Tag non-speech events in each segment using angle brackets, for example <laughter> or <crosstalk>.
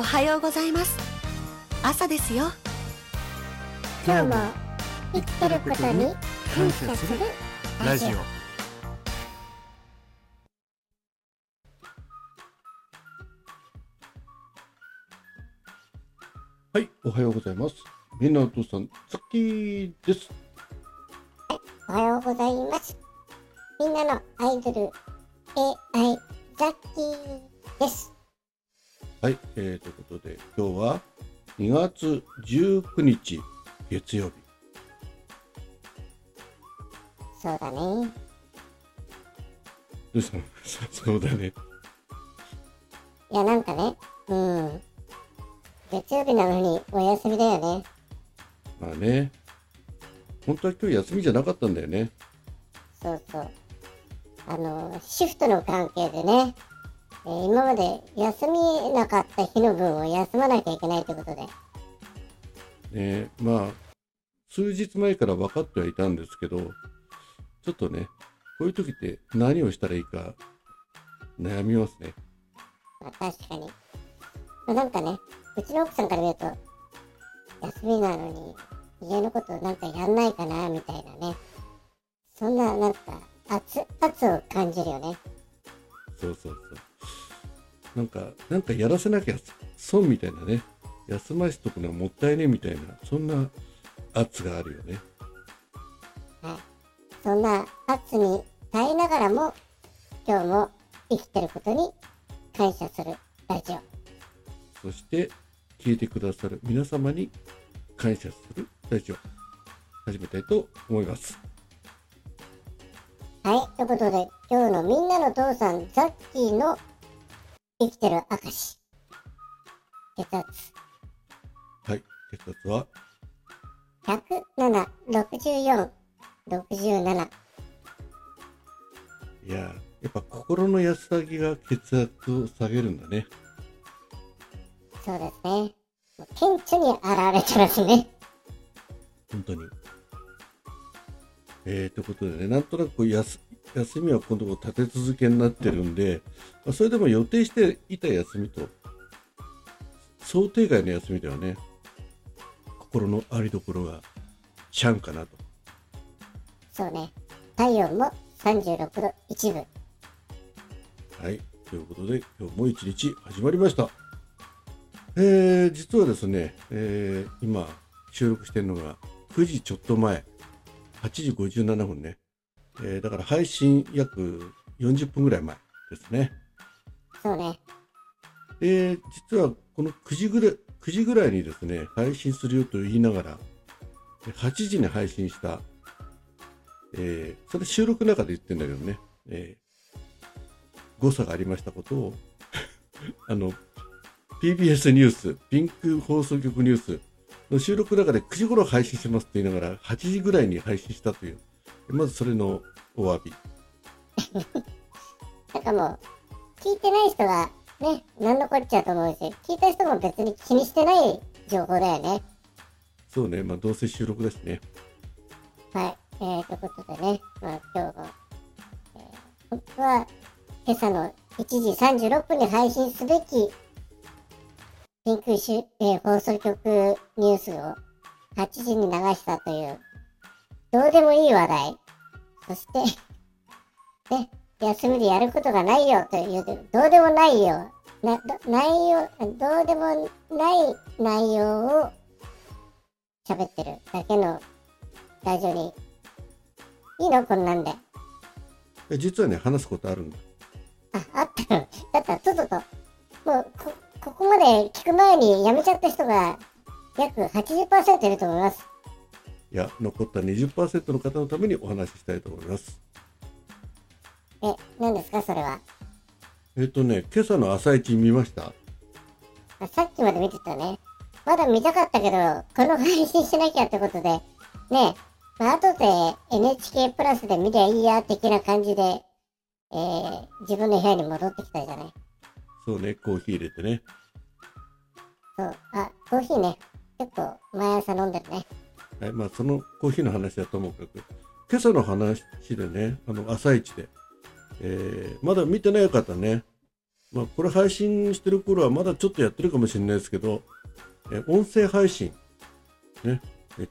おはようございます。朝ですよ。今日も生きてることに感謝するラジオ。はい、おはようございます。みんなお父さん、ザッキーです。おはようございます。みんなのアイドル AI ザッキーですはい、えー、ということで、今日は2月19日、月曜日。そうだねどうしたのそうだね。いやなんかねうん月曜日なのにお休みだよねまあね、本当は今日休みじゃなかったんだよね。そうそうあのシフトの関係でね、えー今まで休みなかった日の分を休まなきゃいけないということでねまあ、数日前から分かってはいたんですけど、ちょっとね、こういう時って何をしたらいいか悩みますね。まあ確かに。まあ、なんかね、うちの奥さんから見ると、休みなのに家のことなんかやんないかな、みたいなね。そんな、なんか、圧、圧を感じるよね。そうそうそう。なんか、なんかやらせなきゃ損みたいなね。休ましとくのはもったいねえみたいな、そんな圧があるよね。はい。そんな圧に耐えながらも、今日も生きてることに感謝するラジオ。そして、聞いてくださる皆様に感謝するラジオ、始めたいと思います。はい。ということで、今日のみんなの父さん、ザッキーの生きてる証。血圧はい、血圧は、107、64、67。いやー、やっぱ心の安らぎが血圧を下げるんだね。そうですね。顕著に現れてますね。本当に。えー、ということでね、なんとなくこう休休みは今度こう立て続けになってるんで、まあ、それでも予定していた休みと、想定外の休みではね、心のありどころがちゃんかなと。そうね。体温も36度1分。はい。ということで、今日も一日始まりました。えー、実はですね、えー、今、収録してるのが9時ちょっと前、8時57分ね。えー、だから配信約40分ぐらい前ですね。そうね。で、実はこの9時ぐらい、9時ぐらいにですね、配信するよと言いながら、8時に配信した、えー、それ収録の中で言ってんだけどね、えー、誤差がありましたことを、<laughs> あの、PBS ニュース、ピンク放送局ニュースの収録の中で9時頃配信しますって言いながら、8時ぐらいに配信したという、まずそれのお詫び。<laughs> なんかもう、聞いてない人はね、何のこっちゃと思うし、聞いた人も別に気にしてない情報だよね。そうね、まあどうせ収録だしね。はい。えー、ということでね、まあ今日も、えー、本当は今朝の1時36分に配信すべき、ピンクしゅ、えー放送局ニュースを8時に流したという、どうでもいい話題。そして、ね、休みでやることがないよという、どうでもないよ。な、ど内容、どうでもない内容を喋ってるだけのラジオにいいのこんなんで。え実はね、話すことあるんだ。あ、あったの。だったら、とっとと。もう、こ、ここまで聞く前に辞めちゃった人が、約80%いると思います。いや、残った20%の方のためにお話ししたいと思います。え、何ですか？それは。えっ、とね、今朝の朝一見ました？あさっきまで見てたね。まだ見たかったけど、この配信しなきゃってことで、ねまあ、後で NHK プラスで見りゃいいや、的な感じで、えー、自分の部屋に戻ってきたじゃない。そうね、コーヒー入れてね。そう。あ、コーヒーね。結構、毎朝飲んでるね。はい、まあ、そのコーヒーの話はともかく、今朝の話でね、あの、朝一で、えー、まだ見てない方ね、まあ、これ配信してる頃はまだちょっとやってるかもしれないですけど、え音声配信、ね、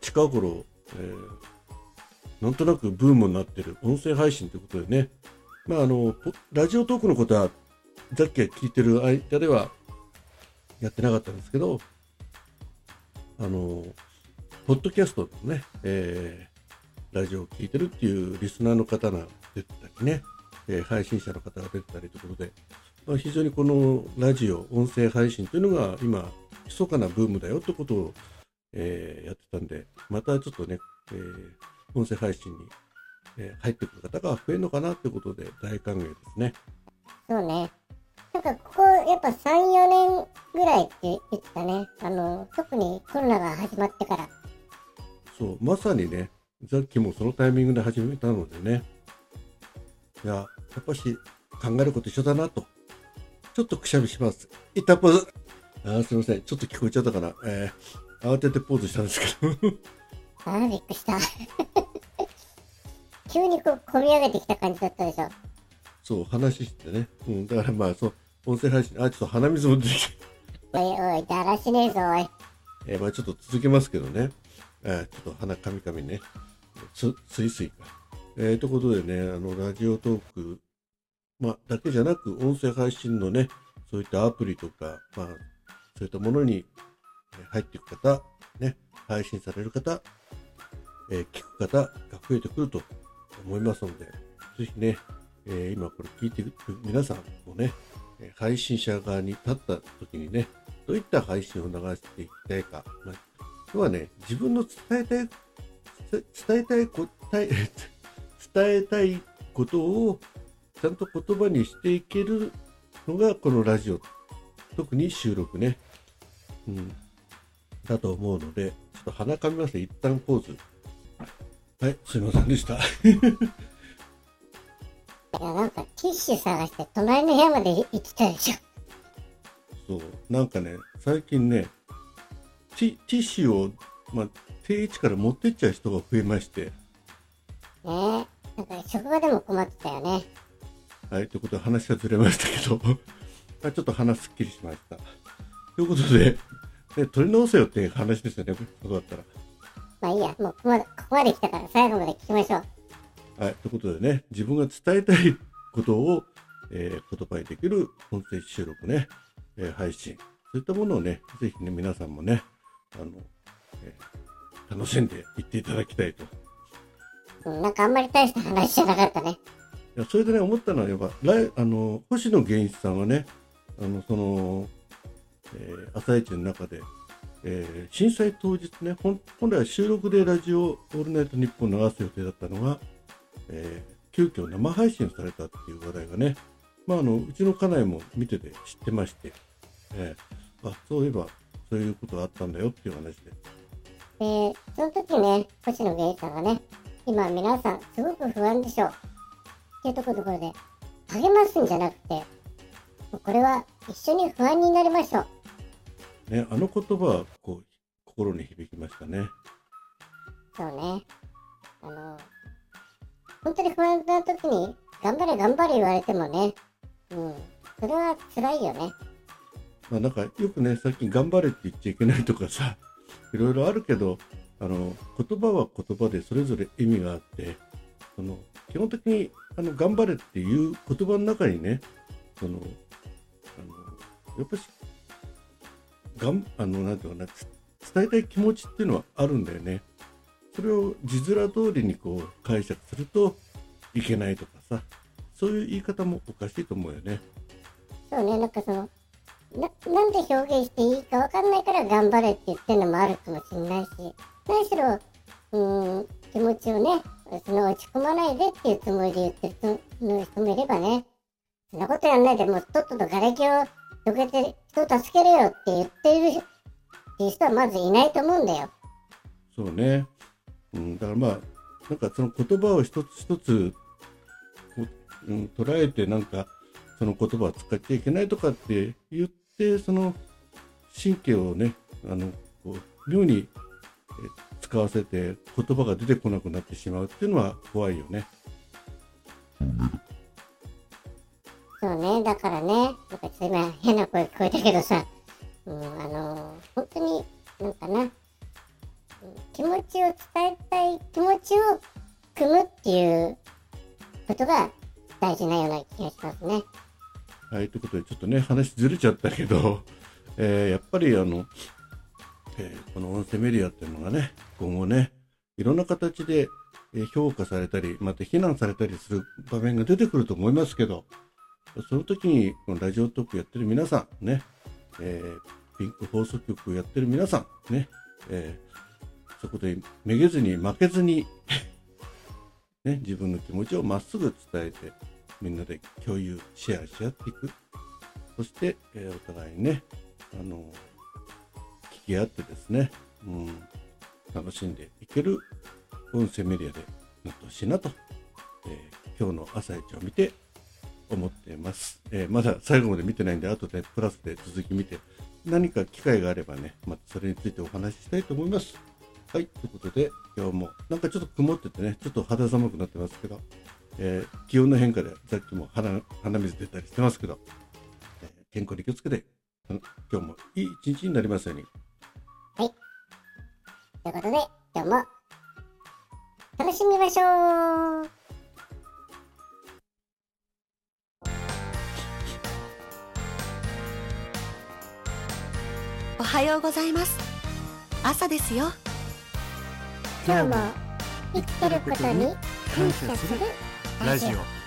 近頃、えー、なんとなくブームになってる音声配信ということでね、まあ、あの、ラジオトークのことは、さっき聞いてる間ではやってなかったんですけど、あの、ポッドキャストのね、えー、ラジオを聞いてるっていうリスナーの方が出てたりね、えー、配信者の方が出てたりということで、まあ、非常にこのラジオ、音声配信というのが今、密かなブームだよってことを、えー、やってたんで、またちょっとね、え、音声配信に、え、入ってくる方が増えるのかなってことで大歓迎ですね。そうね。なんかここやっぱ3、4年ぐらいって言ってたね。あの、特にコロナが始まってから。そう、まさにね、ザッキもそのタイミングで始めたのでね、いや、やっぱし考えること一緒だなと。ちょっとくしゃみします。いったポーズ。あすいません。ちょっと聞こえちゃったかな。えー、慌ててポーズしたんですけど。ああ、びっくりした。<laughs> 急にこう、込み上げてきた感じだったでしょ。そう、話してね。うん、だからまあ、そう、音声配信、あ、ちょっと鼻水も出てきた。おいおい、だらしねえぞ、おい。えー、まあちょっと続けますけどね。ちょっと鼻かみかみね。す、すいすいか。えー、ということでね、あの、ラジオトーク、ま、だけじゃなく、音声配信のね、そういったアプリとか、まあ、そういったものに入っていく方、ね、配信される方、えー、聞く方が増えてくると思いますので、ぜひね、えー、今これ聞いてる皆さんもね、配信者側に立った時にね、どういった配信を流していきたいか、まあ、要はね、自分の伝えたい、伝えたい答え、<laughs> 伝えたいことをちゃんと言葉にしていけるのがこのラジオ、特に収録ね、うん、だと思うので、ちょっと鼻かみますね、一旦ポーズ。はい、すいませんでした。いや、なんかティッシュ探して隣の部屋まで行ってたでしょ。そう、なんかね、最近ね、ティティッシュを、まあ、定位置から持ってっちゃう人が増えまして。ねえ、なんか職場でも困ってたよね。はい、ということで話がずれましたけど <laughs> ちょっと話すっきりしました。ということで、ね、取り直せよっていう話ですよね、ことだったら。まあいいや、もうここまで、ここまで来たから最後まで聞きましょう。はい、ということでね、自分が伝えたいことを、えー、言葉にできる音声収録ね、えー、配信、そういったものをね、ぜひね、皆さんもね、あの、えー、楽しんでいっていただきたいと。うん、なんかあんまり大した話じゃなかったね。やそれでね思ったのはやっぱ来あの星野源一さんはねあのその、えー、朝一の中で、えー、震災当日ね本来は収録でラジオ「オールナイトニッポン」流す予定だったのが、えー、急遽生配信されたっていう話題がね、まあ、あのうちの家内も見てて知ってまして、えー、あそういえばそういうことがあったんだよっていう話で。えー、その時ね、星野源一さんがね、今皆さんすごく不安でしょう。っていうところで励ますんじゃなくてこれは一緒に不安になりましょう。ね、あの言葉はこう心に響きましたね。そうね。あの、本当に不安な時に頑張れ頑張れ言われてもね、うん、それは辛いよね。まあなんかよくね、最近頑張れって言っちゃいけないとかさ、<laughs> いろいろあるけど、あの、言葉は言葉でそれぞれ意味があって、その基本的にあの頑張れっていう言葉の中にねそのあのやっぱしがんあのなんていうかな伝えたい気持ちっていうのはあるんだよね。それを字面通りにこう解釈するといけないとかさそういう言い方もおかしいと思うよね。そうねなんかそのななんで表現していいか分かんないから頑張れって言ってるのもあるかもしれないし何しろうん気持ちをねその落ち込まないでっていうつもりで言ってる人もいればね、そんなことやんないでもうとっとと瓦礫をどけて人を助けるよって言っているっていう人はまずいないと思うんだよ。そうね。うん、だからまあ、なんかその言葉を一つ一つ、うん、捉えてなんかその言葉を使っちゃいけないとかって言って、その神経をね、あの、こう妙に使わせて言葉が出てこなくなってしまうっていうのは怖いよね。そうね、だからね、なんか今変な声聞こえたけどさ、うん、あの本当に、なんかな、気持ちを伝えたい気持ちを組むっていうことが大事なような気がしますね。はい、ということで、ちょっとね、話ずれちゃったけど、<laughs> えーやっぱりあの、えーこの音声メディアっていうのがね、今後ね、いろんな形で評価されたり、また非難されたりする場面が出てくると思いますけど、その時に、このラジオトークやってる皆さん、ね、えーピンク放送局やってる皆さん、ね、えーそこでめげずに負けずに、<laughs> ね、自分の気持ちをまっすぐ伝えて、みんなで共有、シェアし合っていく。そして、えーお互いにね、あの聞き合ってですね、うん、楽しんでいける音声メディアでなってほしいなと、えー今日の朝一を見て思っています。えーまだ最後まで見てないんで、後でプラスで続き見て、何か機会があればね、またそれについてお話ししたいと思います。はい、ということで、今日もなんかちょっと曇っててね、ちょっと肌寒くなってますけど、えー気温の変化でさっきも鼻鼻水出たりしてますけど、えー健康に気をつけて、うん今日もいい一日になりますように。ということで、今日も楽しみましょう。おはようございます。朝ですよ。今日も生きてることに感謝するラジオ。